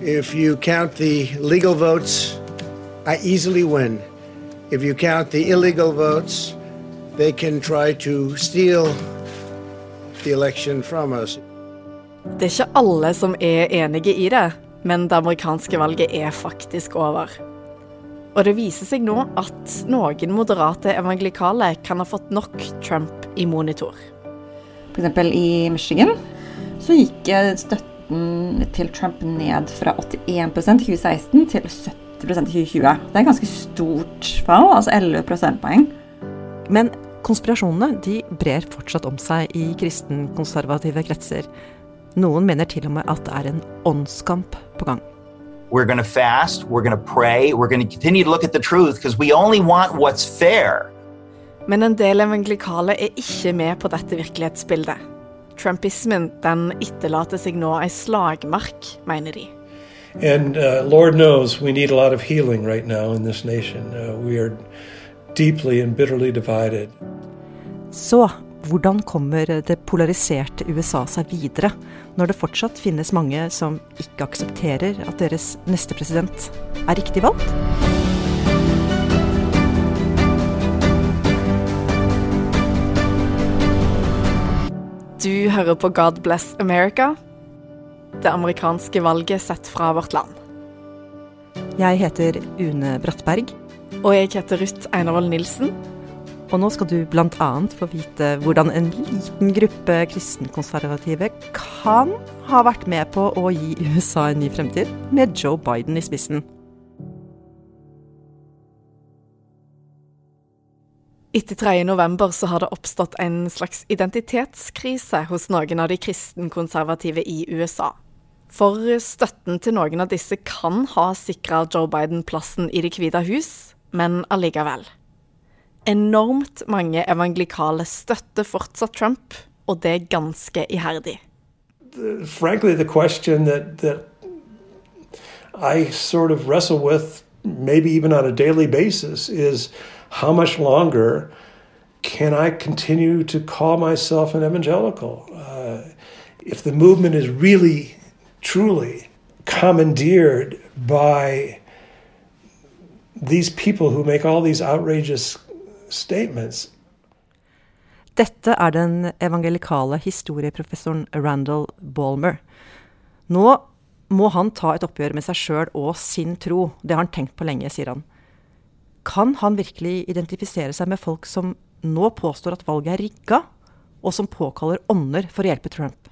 If you count the legal votes, I easily win. If you count the illegal votes, they can try to steal the election from us. Det er ikke alle som er enige i det, men det amerikanske valget er faktisk over. Og det viser seg nå at noen moderate evangelikale kan ha fått nok Trump i monitor. F.eks. i Michigan så gikk støtten til Trump ned fra 81% i 2016 til 70% i 2020. Det er et ganske stort fall, altså 11 prosentpoeng. Men konspirasjonene de brer fortsatt om seg i kristenkonservative kretser. Noen mener til og med at det er en åndskamp på gang. We're going to fast, we're going to pray, we're going to continue to look at the truth because we only want what's fair. Men en del evangelikale er ikke med på dette virkelighetsbildet. Trumpismen den etterlater seg nå ei slagmark, mener de. And uh, Lord knows we need a lot of healing right now in this nation. Uh, we are deeply and bitterly divided. Så hvordan kommer det polariserte USA seg videre, når det fortsatt finnes mange som ikke aksepterer at deres neste president er riktig valgt? Du hører på God Bless America, det amerikanske valget sett fra vårt land. Jeg heter Une Brattberg. Og jeg heter Ruth Einervoll Nilsen. Og nå skal du bl.a. få vite hvordan en liten gruppe kristenkonservative kan ha vært med på å gi USA en ny fremtid, med Joe Biden i spissen. Etter 3. november så har det oppstått en slags identitetskrise hos noen av de kristenkonservative i USA. For støtten til noen av disse kan ha sikra Joe Biden plassen i Det hvite hus, men allikevel. Enormt mange evangelikale støtter fortsatt Trump, og det er ganske iherdig. Frankly, the question that, that I sort of wrestle with, maybe even on how much longer can I continue to call myself an evangelical? Uh, if the movement is really, truly commandeered by these people who make all these outrageous statements. Dette er den evangelikale historieprofessoren Randall Balmer. Nå må han ta et oppgjør med seg sjøl og sin tro. Det har han tenkt på lenge, sier han. Kan han virkelig identifisere seg med folk som nå påstår at valget er rigga, og som påkaller ånder for å hjelpe Trump?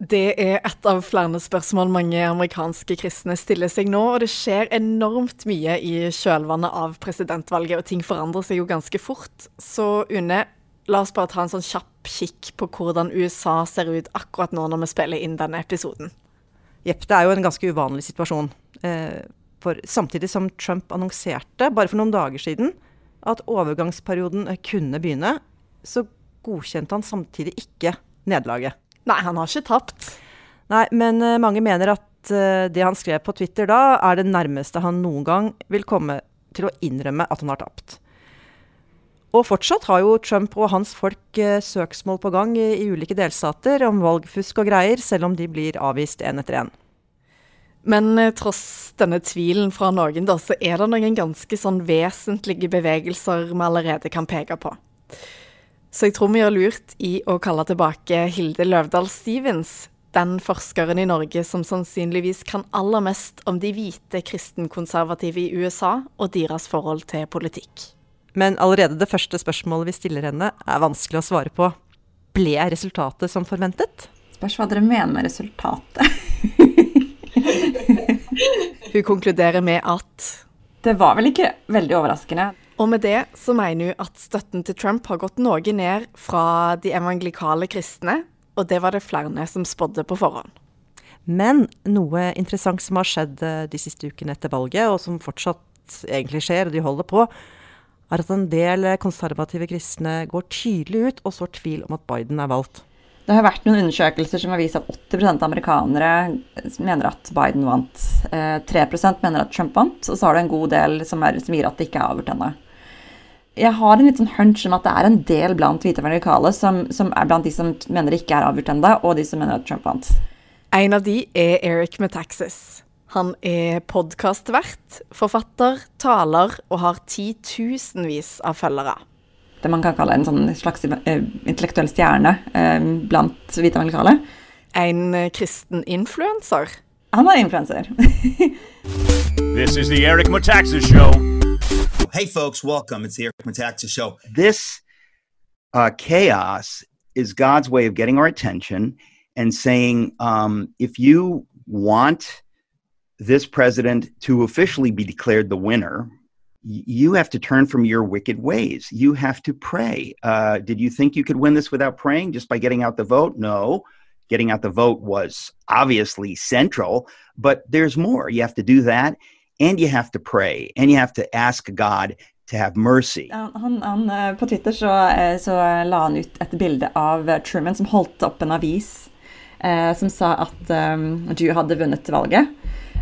Det er et av flere spørsmål mange amerikanske kristne stiller seg nå, og det skjer enormt mye i kjølvannet av presidentvalget, og ting forandrer seg jo ganske fort. Så Une, la oss bare ta en sånn kjapp kikk på hvordan USA ser ut akkurat nå når vi spiller inn denne episoden. Jepp, det er jo en ganske uvanlig situasjon. Eh, for samtidig som Trump annonserte, bare for noen dager siden, at overgangsperioden kunne begynne, så godkjente han samtidig ikke nederlaget. Nei, han har ikke tapt. Nei, men uh, mange mener at uh, det han skrev på Twitter da, er det nærmeste han noen gang vil komme til å innrømme at han har tapt. Og fortsatt har jo Trump og hans folk uh, søksmål på gang i, i, ulike delstater om valgfusk og greier, selv om de blir avvist én etter én. Men tross denne tvilen fra noen, da, så er det noen ganske sånn vesentlige bevegelser vi allerede kan peke på. Så jeg tror vi gjør lurt i å kalle tilbake Hilde Løvdahl Stevens, den forskeren i Norge som sannsynligvis kan aller mest om de hvite kristenkonservative i USA og deres forhold til politikk. Men allerede det første spørsmålet vi stiller henne, er vanskelig å svare på. Ble resultatet som forventet? Spørs hva dere mener med resultatet. Hun konkluderer med at Det var vel ikke veldig overraskende. Og med det så mener hun at støtten til Trump har gått noe ned fra de evangelikale kristne, og det var det flere som spådde på forhånd. Men noe interessant som har skjedd eh, de siste ukene etter valget, og som fortsatt egentlig skjer, og de holder på, er at en del konservative kristne går tydelig ut og sår tvil om at Biden er valgt. Det har vært noen undersøkelser som har vist at 80 av amerikanere mener at Biden vant. 3 eh, mener at Trump vant, og så har du en god del som, er, som gir at det ikke er avgjort ennå jeg har en liten hunch om at det er en del blant hvite amerikanere som, som, er blant de som mener det ikke er avgjort ennå, og de som mener at Trump vant. En av de er Eric Metaxas. Han er podkastvert, forfatter, taler og har titusenvis av følgere. Det man kan kalle en sånn slags uh, intellektuell stjerne uh, blant hvite evangelikale. En uh, kristen influenser. Han er influenser. This is the Eric Metaxas Show. Hey, folks, welcome. It's the Eric Metaxas Show. This uh, chaos is God's way of getting our attention and saying, um, if you want this president to officially be declared the winner, you have to turn from your wicked ways. You have to pray. Uh, did you think you could win this without praying just by getting out the vote? No. Getting out the vote was obviously central, but there's more. You have to do that, and you have to pray, and you have to ask God to have mercy. Han, han, eh, på Twitter så, eh, så, la han ut et bilde av Truman som holdt opp en avis eh, som sa at um, du hadde vunnet valget.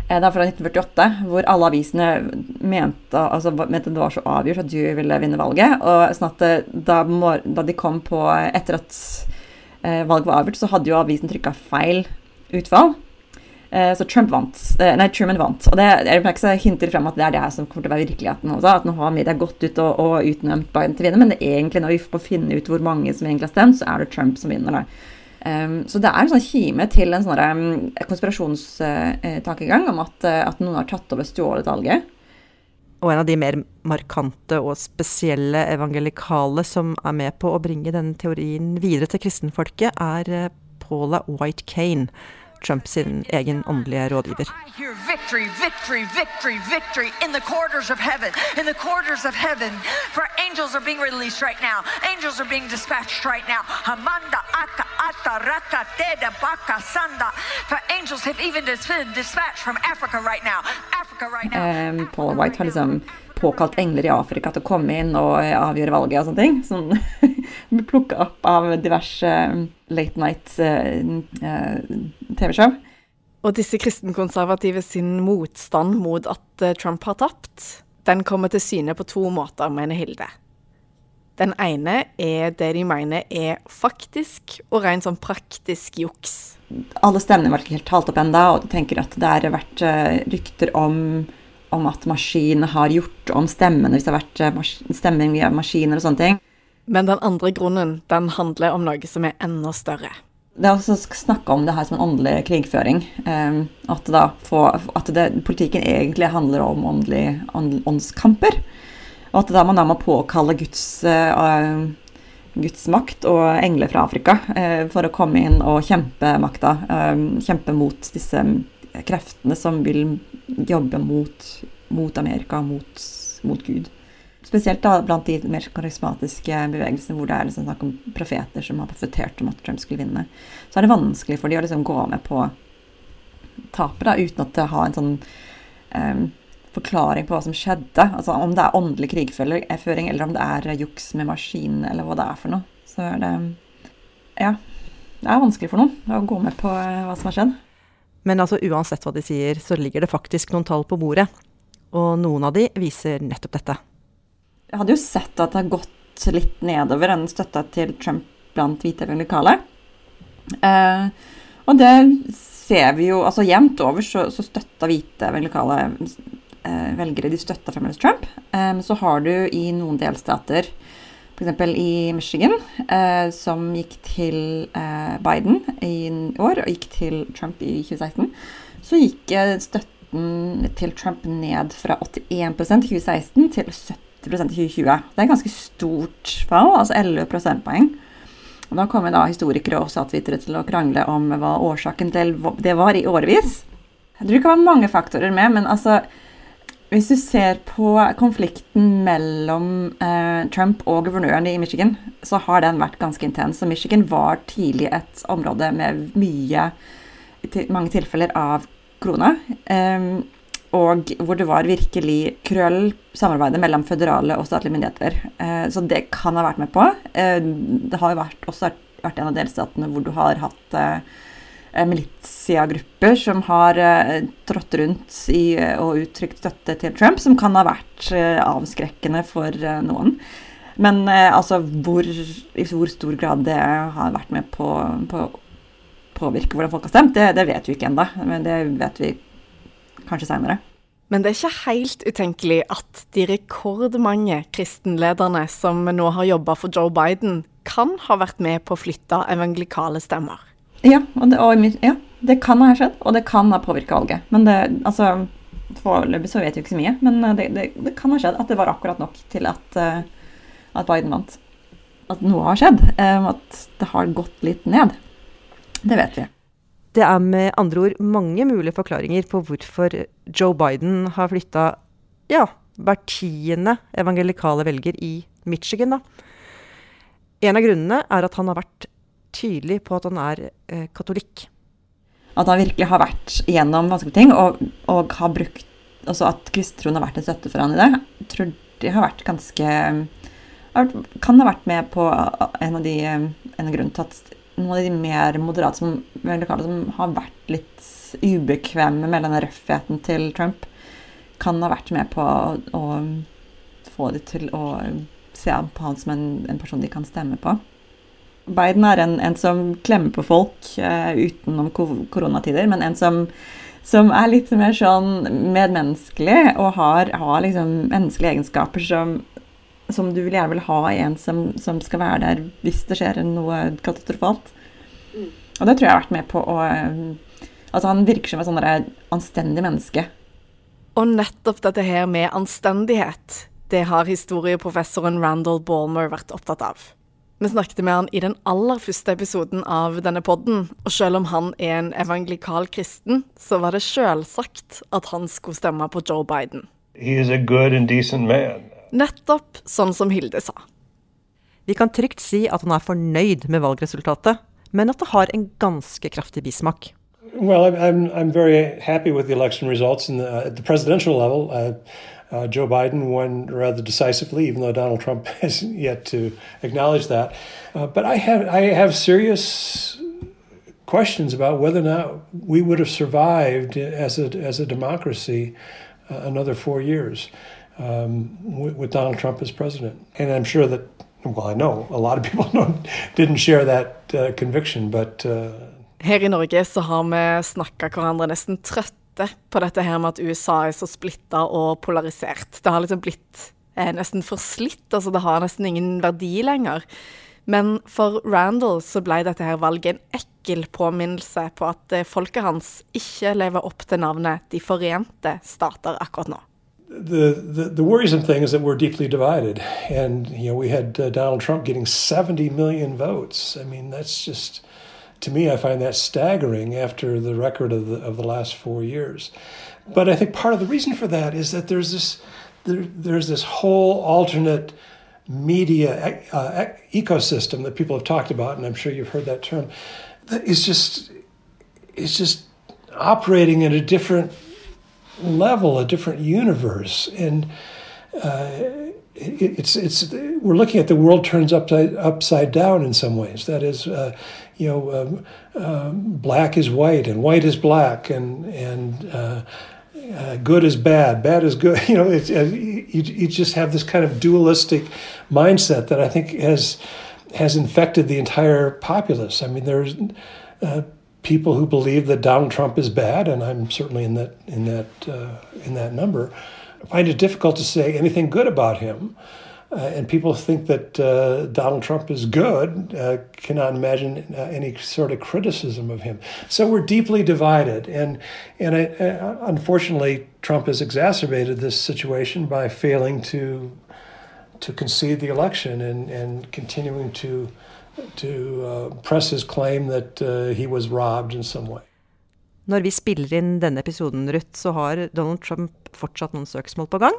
Eh, det er fra 1948, hvor alle avisene mente, altså, mente det var så avgjort at du ville vinne valget. og sånn at eh, da, da de kom på Etter at eh, valget var avgjort, så hadde jo avisen trykka feil utfall. Eh, så Trump vant. Eh, nei, Truman vant. Og det jeg hinter frem at det er det som kommer til å være virkeligheten også. At nå har media gått ut og, og utnevnt Biden til vinner, men det er egentlig når vi får finne ut hvor mange som egentlig har stemt, så er det Trump som vinner. Da. Um, så det er en sånn kime til en sånn um, konspirasjonstankegang om at, uh, at, noen har tatt over stjålet valget. Og en av de mer markante og spesielle evangelikale som er med på å bringe denne teorien videre til kristenfolket, er uh, Paula White Kane. Trump sin egen åndelige rådgiver. Victory, victory, victory, victory in the quarters of heaven, in the quarters of heaven. For angels are being released right now. Angels are being dispatched right now. Amanda, aka, ata, raka, teda, baka, sanda. For angels have even dispatched from Africa right now. Africa right now. Um, Paula White har liksom påkalt engler i Afrika til å komme inn og eh, avgjøre valget og sånne ting. Som blir plukka opp av diverse eh, late night uh, TV-show. Og disse kristenkonservative sin motstand mot at Trump har tapt, den kommer til syne på to måter, mener Hilde. Den ene er det de mener er faktisk og rent sånn praktisk juks. Alle stemmene var ikke helt talt opp ennå, og de tenker at det har vært rykter om om at maskin har gjort om stemmene hvis det har vært eh, stemming via maskiner og sånne ting. Men den andre grunnen den handler om noe som er enda større. Det er også snakka om det her som en åndelig krigføring. Um, at, få, at det, politikken egentlig handler om åndelige åndskamper. Og at da man da må påkalle Guds, uh, Guds makt og engler fra Afrika uh, for å komme inn og kjempe makta. Uh, kjempe mot disse kreftene som vil jobbe mot, mot Amerika, mot, mot, Gud. Spesielt da blant de mer karismatiske bevegelsene hvor det er liksom snakk om profeter som har profetert om at Trump skulle vinne. Så er det vanskelig for de å liksom gå med på tapet uten at det har en sånn um, forklaring på hva som skjedde. Altså Om det er åndelig krigføring, eller om det er juks med maskin, eller hva det er for noe. Så er det Ja. Det er vanskelig for noen å gå med på eh, hva som har skjedd. Men altså uansett hva de sier, så ligger det faktisk noen tall på bordet. Og noen av de viser nettopp dette. Jeg hadde jo sett at det har gått litt nedover den støtta til Trump blant hvite evangelikale. Eh, og det ser vi jo altså Jevnt over så, så støtta hvite evangelikale velgere de støtta fremdeles Trump. Eh, så har du i noen delstater F.eks. i Michigan, eh, som gikk til eh, Biden i år og gikk til Trump i 2016, så gikk eh, støtten til Trump ned fra 81% i 2016 til 70% i 2020. Det er et ganske stort fall, altså 11 prosentpoeng. Og da kommer da historikere og statsvitere til å krangle om hva årsaken til det var i årevis. Jeg tror det kan være mange faktorer med, men altså hvis du ser på konflikten mellom eh, Trump og guvernøren i Michigan, så har den vært ganske intens. Og Michigan var tidlig et område med mye, mange tilfeller av korona. Eh, og hvor det var virkelig krøll samarbeidet mellom føderale og statlige myndigheter. Eh, så det kan ha vært med på. Eh, det har jo vært, også vært en av delstatene hvor du har hatt Eh, militiagrupper som har uh, trådt rundt i, uh, og uttrykt støtte til Trump, som kan ha vært avskrekkende for noen. Men altså hvor, i hvor stor grad det har vært med på, på, påvirke hvordan folk har stemt, det, det vet vi ikke ennå. Men det vet vi kanskje seinere. Men det er ikke helt utenkelig at de rekordmange kristenlederne som nå har jobba for Joe Biden, kan ha vært med på å flytte evangelikale stemmer. Ja, og det, og, ja, det kan ha skjedd, og det kan ha påvirka valget. Men det, altså, foreløpig så vet vi ikke så mye. Men det, det, det, kan ha skjedd at det var akkurat nok til at, uh, at Biden vant. At noe har skjedd. Um, at det har gått litt ned. Det vet vi. Det er med andre ord mange mulige forklaringer på hvorfor Joe Biden har flytta ja, hver tiende evangelikale velger i Michigan. Da. En av grunnene er at han har vært tydelig på at han er eh, katolikk. At han virkelig har vært gjennom vanskelige ting, og, og har brukt altså At kristentroen har vært en støtte for han i det. Tror de har vært ganske Kan ha vært med på en av de en av grunnene til at noen av de mer moderate som, som har vært litt ubekvemme med denne røffheten til Trump, kan ha vært med på å, å få dem til å se på han som en, en, person de kan stemme på. Biden er en, en som klemmer på folk uh, utenom koronatider, men en som, som, er litt mer sånn medmenneskelig og har, har liksom menneskelige egenskaper som, som du vil gjerne vil ha i en som, som, skal være der hvis det skjer noe katastrofalt. Mm. Og det tror jeg har vært med på å eh, Altså, han virker som et sånn anstendig menneske. Og nettopp dette her med anstendighet, det har historieprofessoren Randall Balmer vært opptatt av. Vi snakket med han i den aller første episoden av denne podden, og selv om han er en evangelikal kristen, så var det selvsagt at han skulle stemme på Joe Biden. He is a good and decent man. Nettopp sånn som Hilde sa. Vi kan trygt si at han er fornøyd med valgresultatet, men at det har en ganske kraftig bismak. Well, I'm, I'm very happy with the election results. And uh, at the presidential level, uh, uh, Joe Biden won rather decisively, even though Donald Trump hasn't yet to acknowledge that. Uh, but I have I have serious questions about whether or not we would have survived as a as a democracy uh, another four years. um, with, with, Donald Trump as president. And I'm sure that, well, I know a lot of people didn't share that uh, conviction, but uh, Her i Norge så har vi snakka hverandre nesten trøtte på dette her med at USA er så splitta og polarisert. Det har liksom blitt eh, nesten forslitt, altså det har nesten ingen verdi lenger. Men for Randall så ble dette her valget en ekkel påminnelse på at eh, folket hans ikke lever opp til navnet De forente stater akkurat nå. the, the, the worrisome thing is that we're deeply divided, and you know we had uh, Donald Trump getting 70 million votes. I mean, that's just to me, I find that staggering after the record of the of the last four years. But I think part of the reason for that is that there's this there, there's this whole alternate media uh, ecosystem that people have talked about, and I'm sure you've heard that term. That is just is just operating at a different level, a different universe, and uh, it's it's we're looking at the world turns upside upside down in some ways. That is, uh, you know, um, um, black is white and white is black, and and uh, uh, good is bad, bad is good. You know, it's, uh, you, you just have this kind of dualistic mindset that I think has has infected the entire populace. I mean, there's uh, people who believe that Donald Trump is bad, and I'm certainly in that in that uh, in that number, find it difficult to say anything good about him. Uh, and people think that uh, Donald Trump is good, uh, cannot imagine uh, any sort of criticism of him. So we're deeply divided, and and I, uh, unfortunately, Trump has exacerbated this situation by failing to to concede the election and and continuing to to uh, press his claim that he was robbed in some way. Når vi spiller inn denne episoden, Ruth, så har Donald Trump fortsatt noen søksmål på gang.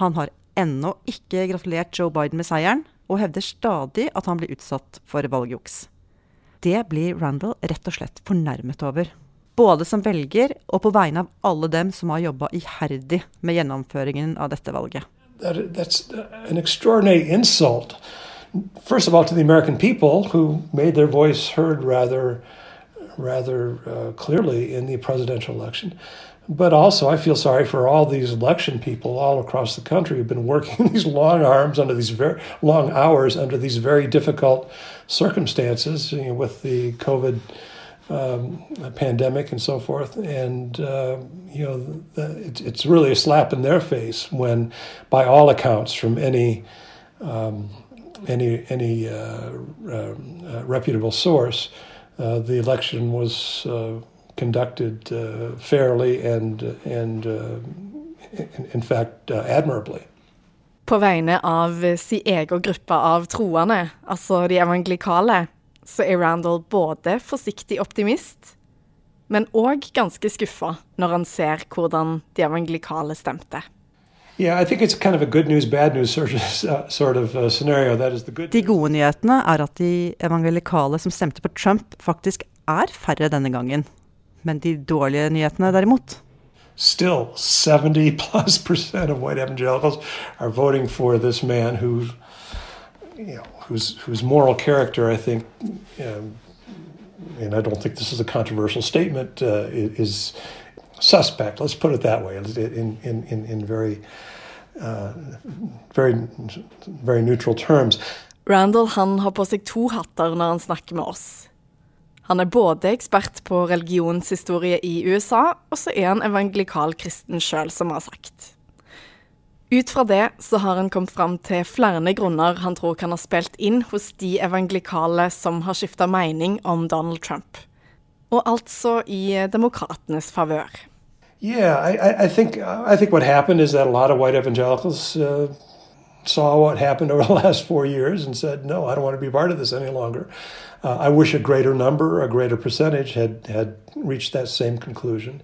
Han har ennå ikke gratulert Joe Biden med seieren, og hevder stadig at han blir utsatt for valgjuks. Det blir Randall rett og slett fornærmet over. Både som velger og på vegne av alle dem som har jobba iherdig med gjennomføringen av dette valget. That, that's an extraordinary insult first of all, to the American people who made their voice heard rather, rather uh, clearly in the presidential election. But also, I feel sorry for all these election people all across the country who've been working these long arms under these very long hours under these very difficult circumstances you know, with the COVID um, pandemic and so forth. And, uh, you know, the, it, it's really a slap in their face when, by all accounts, from any um, any any uh, uh, reputable source, uh, the election was uh, conducted uh, fairly and and in, in, fact admirably. På vegne av sin egen gruppe av troende, altså de evangelikale, så er Randall både forsiktig optimist, men òg ganske skuffa når han ser hvordan de evangelikale stemte. Yeah, kind of news, news sort of, uh, uh de gode nyhetene er at de evangelikale som stemte på Trump, faktisk er færre denne gangen. Men de dårlige nyhetene, derimot Still, 70 plus percent of white evangelicals are voting for this man who you know, whose whose moral character I think, um, and I don't think this is a controversial statement, uh, is suspect. Let's put it that way. In in in, in very uh, very very neutral terms. Randall han har på seg to hatter når han snakker med oss. Han er både ekspert på religionshistorie i USA, og så er han evangelikal kristen sjøl, som har sagt. Ut fra det så har han kommet fram til flere grunner han tror kan ha spilt inn hos de evangelikale som har skifta mening om Donald Trump. Og altså i demokratenes favør. Yeah, I, I, think I think what happened is that saw what happened over the last four years and said, "No, I don't want to be part of this any longer." Uh, I wish a greater number, a greater percentage, had had reached that same conclusion.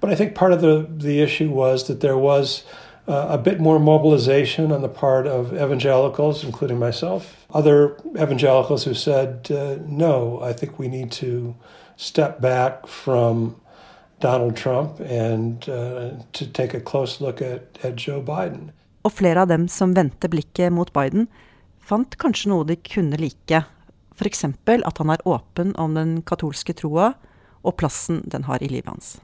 But I think part of the the issue was that there was uh, a bit more mobilization on the part of evangelicals, including myself. Other evangelicals who said, uh, no, I think we need to step back from Donald Trump and uh, to take a close look at, at Joe Biden. Og flere av dem som vendte blikket mot Biden, fant kanskje noe de kunne like. F.eks. at han er åpen om den katolske troa og plassen den har i livet hans.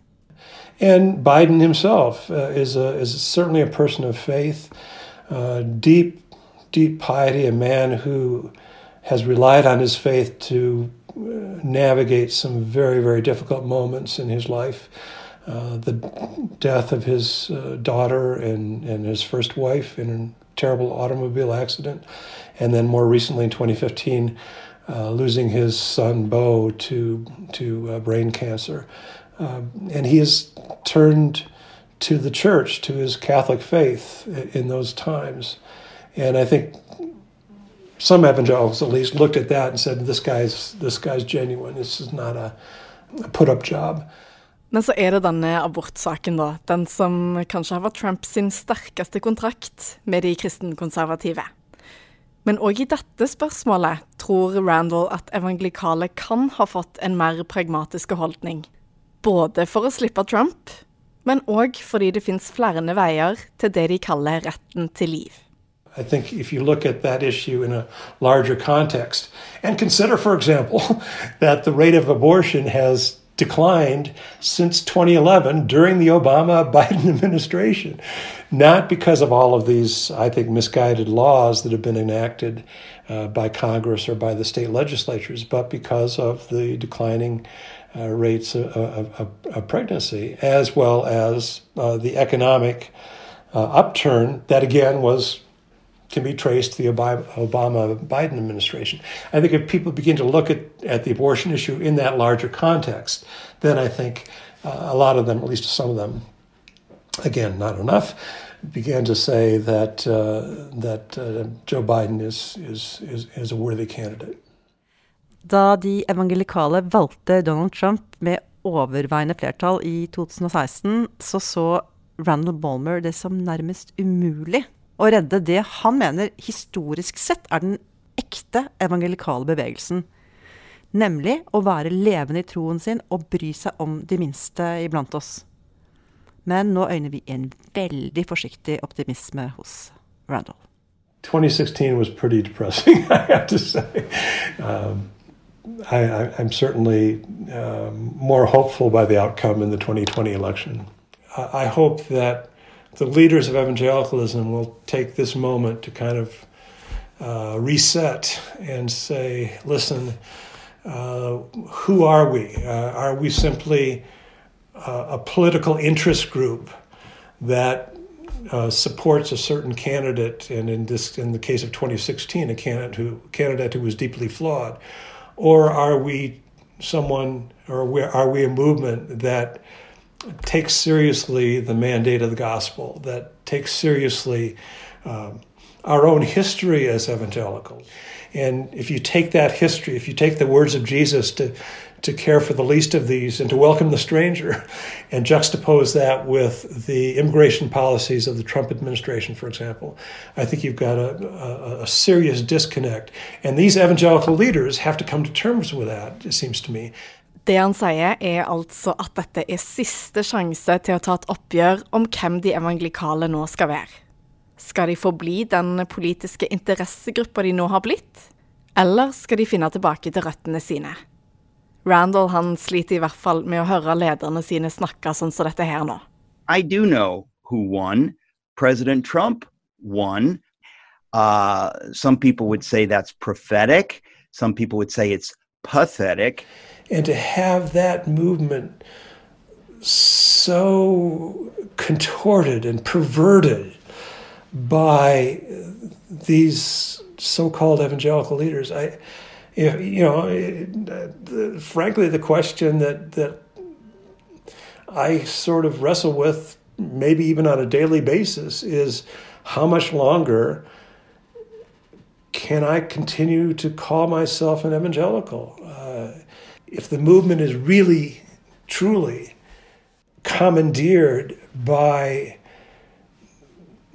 And Biden himself uh, is, a, is certainly a person of faith, uh, deep, deep piety, a man who has relied on his faith to uh, navigate some very, very difficult moments in his life. Uh, the death of his uh, daughter and, and his first wife in a terrible automobile accident, and then more recently in 2015, uh, losing his son Bo to to brain cancer. Um, and he has turned to the church, to his Catholic faith in those times. And I think some evangelicals at least looked at that and said, this guy's, this guy's genuine. This is not a, a put-up job. Men så er det denne abortsaken, da. Den som kanskje har vært Trumps sterkeste kontrakt med de kristenkonservative. Men òg i dette spørsmålet tror Randall at evangelikale kan ha fått en mer pragmatisk holdning. Både for å slippe Trump, men òg fordi det fins flere veier til det de kaller retten til liv. I think if you look at that issue in a larger context, and consider, for example, that the rate of abortion has declined since 2011 during the Obama Biden administration, not because of all of these, I think, misguided laws that have been enacted uh, by Congress or by the state legislatures, but because of the declining uh, rates of, of, of, pregnancy, as well as uh, the economic uh, upturn that again was can be traced to the Obama Biden administration. I think if people begin to look at, at the abortion issue in that larger context, then I think uh, a lot of them, at least some of them, again, not enough, began to say that uh, that uh, Joe Biden is, is, is, is a worthy candidate. Da de evangelikale valgte Donald Trump med overveiende flertall i 2016, så så Randall Balmer det som nærmest umulig å redde det han mener historisk sett er den ekte evangelikale bevegelsen. Nemlig å være levende i troen sin og bry seg om de minste iblant oss. Men nå øyner vi en veldig forsiktig optimisme hos Randall. 2016 was pretty depressing, I have to say. Um, I, am certainly um, more hopeful by the outcome in the 2020 election. I, I hope that the leaders of evangelicalism will take this moment to kind of uh, reset and say, listen, Uh, who are we? Uh, are we simply uh, a political interest group that uh, supports a certain candidate, and in this, in the case of 2016, a candidate who candidate who was deeply flawed, or are we someone, or are we a movement that takes seriously the mandate of the gospel, that takes seriously um, our own history as evangelicals. And if you take that history, if you take the words of Jesus to, to care for the least of these and to welcome the stranger, and juxtapose that with the immigration policies of the Trump administration, for example, I think you've got a, a, a serious disconnect. And these evangelical leaders have to come to terms with that, it seems to me. Det han sier, er altså at dette er siste sjanse til å ta et oppgjør om hvem de evangelikale nå skal være. Skal de forbli den politiske interessegruppa de nå har blitt, eller skal de finne tilbake til røttene sine? Randall han sliter i hvert fall med å høre lederne sine snakke sånn som dette her nå. I do know who won. President Trump won. Uh, some people would say that's prophetic. Some people would say it's pathetic. And to have that movement so contorted and perverted by these so-called evangelical leaders i you know frankly the question that that i sort of wrestle with maybe even on a daily basis is how much longer can i continue to call myself an evangelical? Uh, if the movement is really, truly commandeered by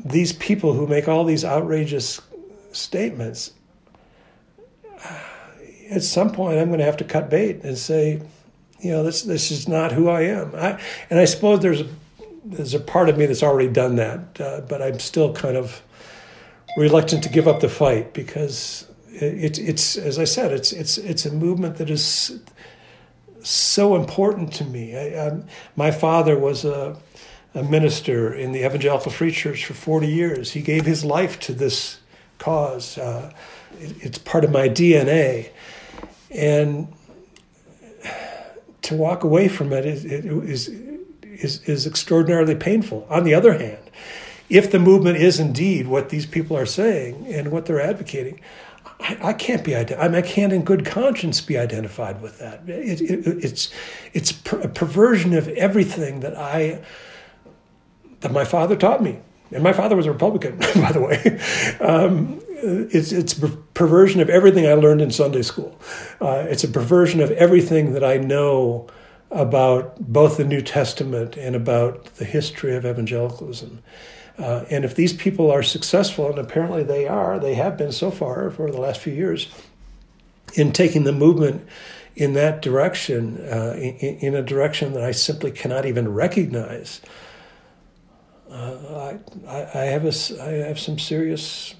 these people who make all these outrageous statements, at some point I'm going to have to cut bait and say, you know, this this is not who I am. I, and I suppose there's a, there's a part of me that's already done that, uh, but I'm still kind of reluctant to give up the fight because it, it's as I said, it's it's it's a movement that is so important to me. I, I, my father was a, a, minister in the Evangelical Free Church for 40 years. He gave his life to this cause. Uh, it, it's part of my DNA. And to walk away from it is, is, is extraordinarily painful. On the other hand, if the movement is indeed what these people are saying and what they're advocating, I, I can't be. I, mean, I can't, in good conscience, be identified with that. It, it, it's it's a perversion of everything that I that my father taught me, and my father was a Republican, by the way. Um, it's it's a perversion of everything I learned in Sunday school. Uh, it's a perversion of everything that I know about both the New Testament and about the history of evangelicalism. Uh, and if these people are successful, and apparently they are, they have been so far for the last few years, in taking the movement in that direction, uh, in, in, a direction that I simply cannot even recognize, uh, I, I, have a, I have some serious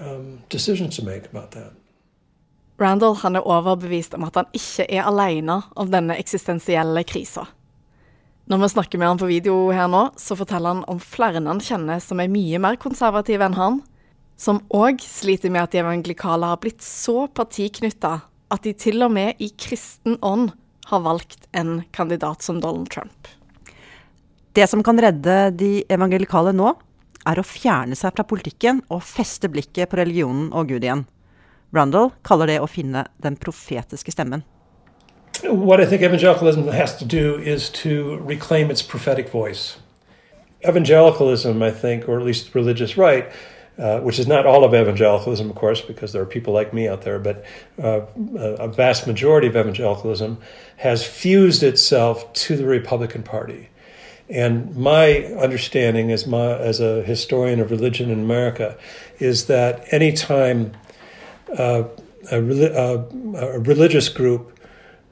um, decisions to make about that. Randall han er overbevist om at han ikke er alene om denne eksistensielle. Når vi snakker med han på video her nå, så forteller han om flere han kjenner som er mye mer konservative enn han, som òg sliter med at de evangelikale har blitt så partiknytta at de til og med i kristen ånd har valgt en kandidat som Donald Trump. Det som kan redde de evangelikale nå, er å fjerne seg fra politikken og feste blikket på religionen og Gud igjen. Rundle kaller det å finne den profetiske stemmen. What I think evangelicalism has to do is to reclaim its prophetic voice. Evangelicalism, I think, or at least religious right, uh, which is not all of evangelicalism, of course, because there are people like me out there, but uh, a vast majority of evangelicalism has fused itself to the Republican Party. And my understanding as, my, as a historian of religion in America is that anytime uh, a, uh, a religious group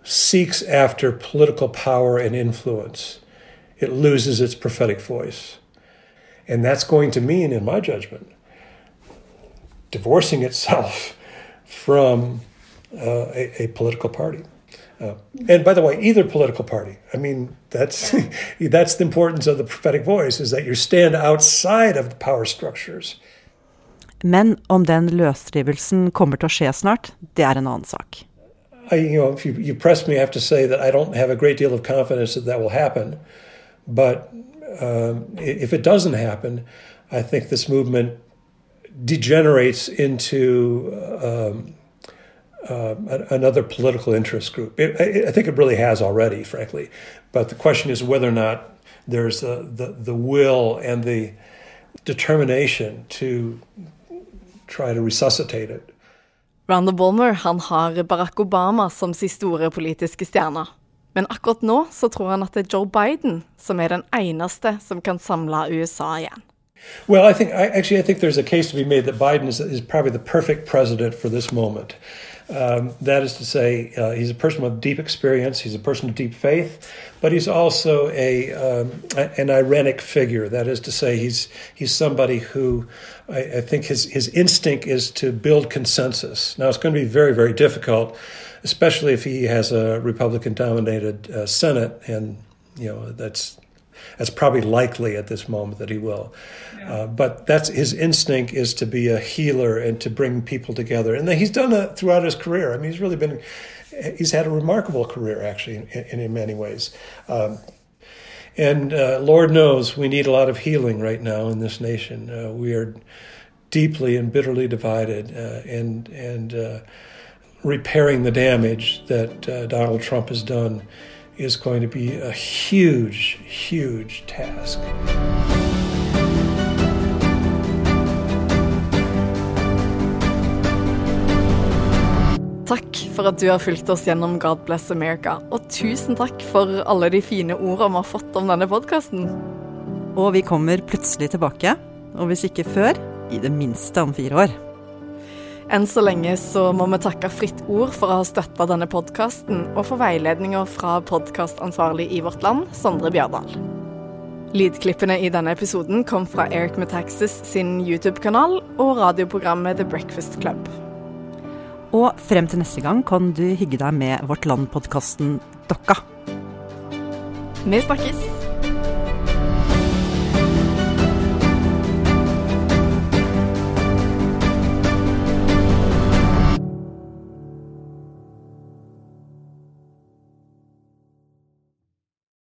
seeks after political power and influence, it loses its prophetic voice. And that's going to mean, in my judgment, divorcing itself from uh, a, a, political party. Uh, and by the way, either political party. I mean, that's that's the importance of the prophetic voice is that you stand outside of the power structures. Men om den løsrivelsen kommer til å skje snart, det er en annen sak. I, you know, if you, you press me, I have to say that I don't have a great deal of confidence that that will happen. But um, if it doesn't happen, I think this movement degenerates into um, uh, another political interest group. It, I, think it really has already, frankly. But the question is whether or not there's the, the, the will and the determination to try to resuscitate it. Randall Bulmer han har Barack Obama som sin store politiske stjerne. Men akkurat nå så tror han at det er Joe Biden som er den eneste som kan samle USA igjen. Well, I think I, actually I think there's a case to be made that Biden is, is probably the perfect president for this moment. Um, that is to say, uh, he's a person with deep experience. He's a person of deep faith, but he's also a um, an irenic figure. That is to say, he's he's somebody who I, I think his his instinct is to build consensus. Now, it's going to be very very difficult, especially if he has a Republican-dominated uh, Senate, and you know that's that's probably likely at this moment that he will. Uh, but that's his instinct is to be a healer and to bring people together, and he's done that throughout his career. I mean, he's really been he's had a remarkable career actually in, in, in many ways. Um, and uh, Lord knows we need a lot of healing right now in this nation. Uh, we are deeply and bitterly divided, uh, and and uh, repairing the damage that uh, Donald Trump has done is going to be a huge, huge task. Takk for at du har fulgt oss gjennom God bless America, og tusen takk for alle de fine ordene vi har fått om denne podkasten. Og vi kommer plutselig tilbake, og hvis ikke før, i det minste om fire år. Enn så lenge så må vi takke Fritt Ord for å ha støtta denne podkasten, og for veiledninger fra podkastansvarlig i Vårt Land, Sondre Bjørdal. Lydklippene i denne episoden kom fra Eric Metaxas sin YouTube-kanal og radioprogrammet The Breakfast Club. Og frem til neste gang kan du hygge deg med Vårt Land-podkasten Dokka. Vi snakkes!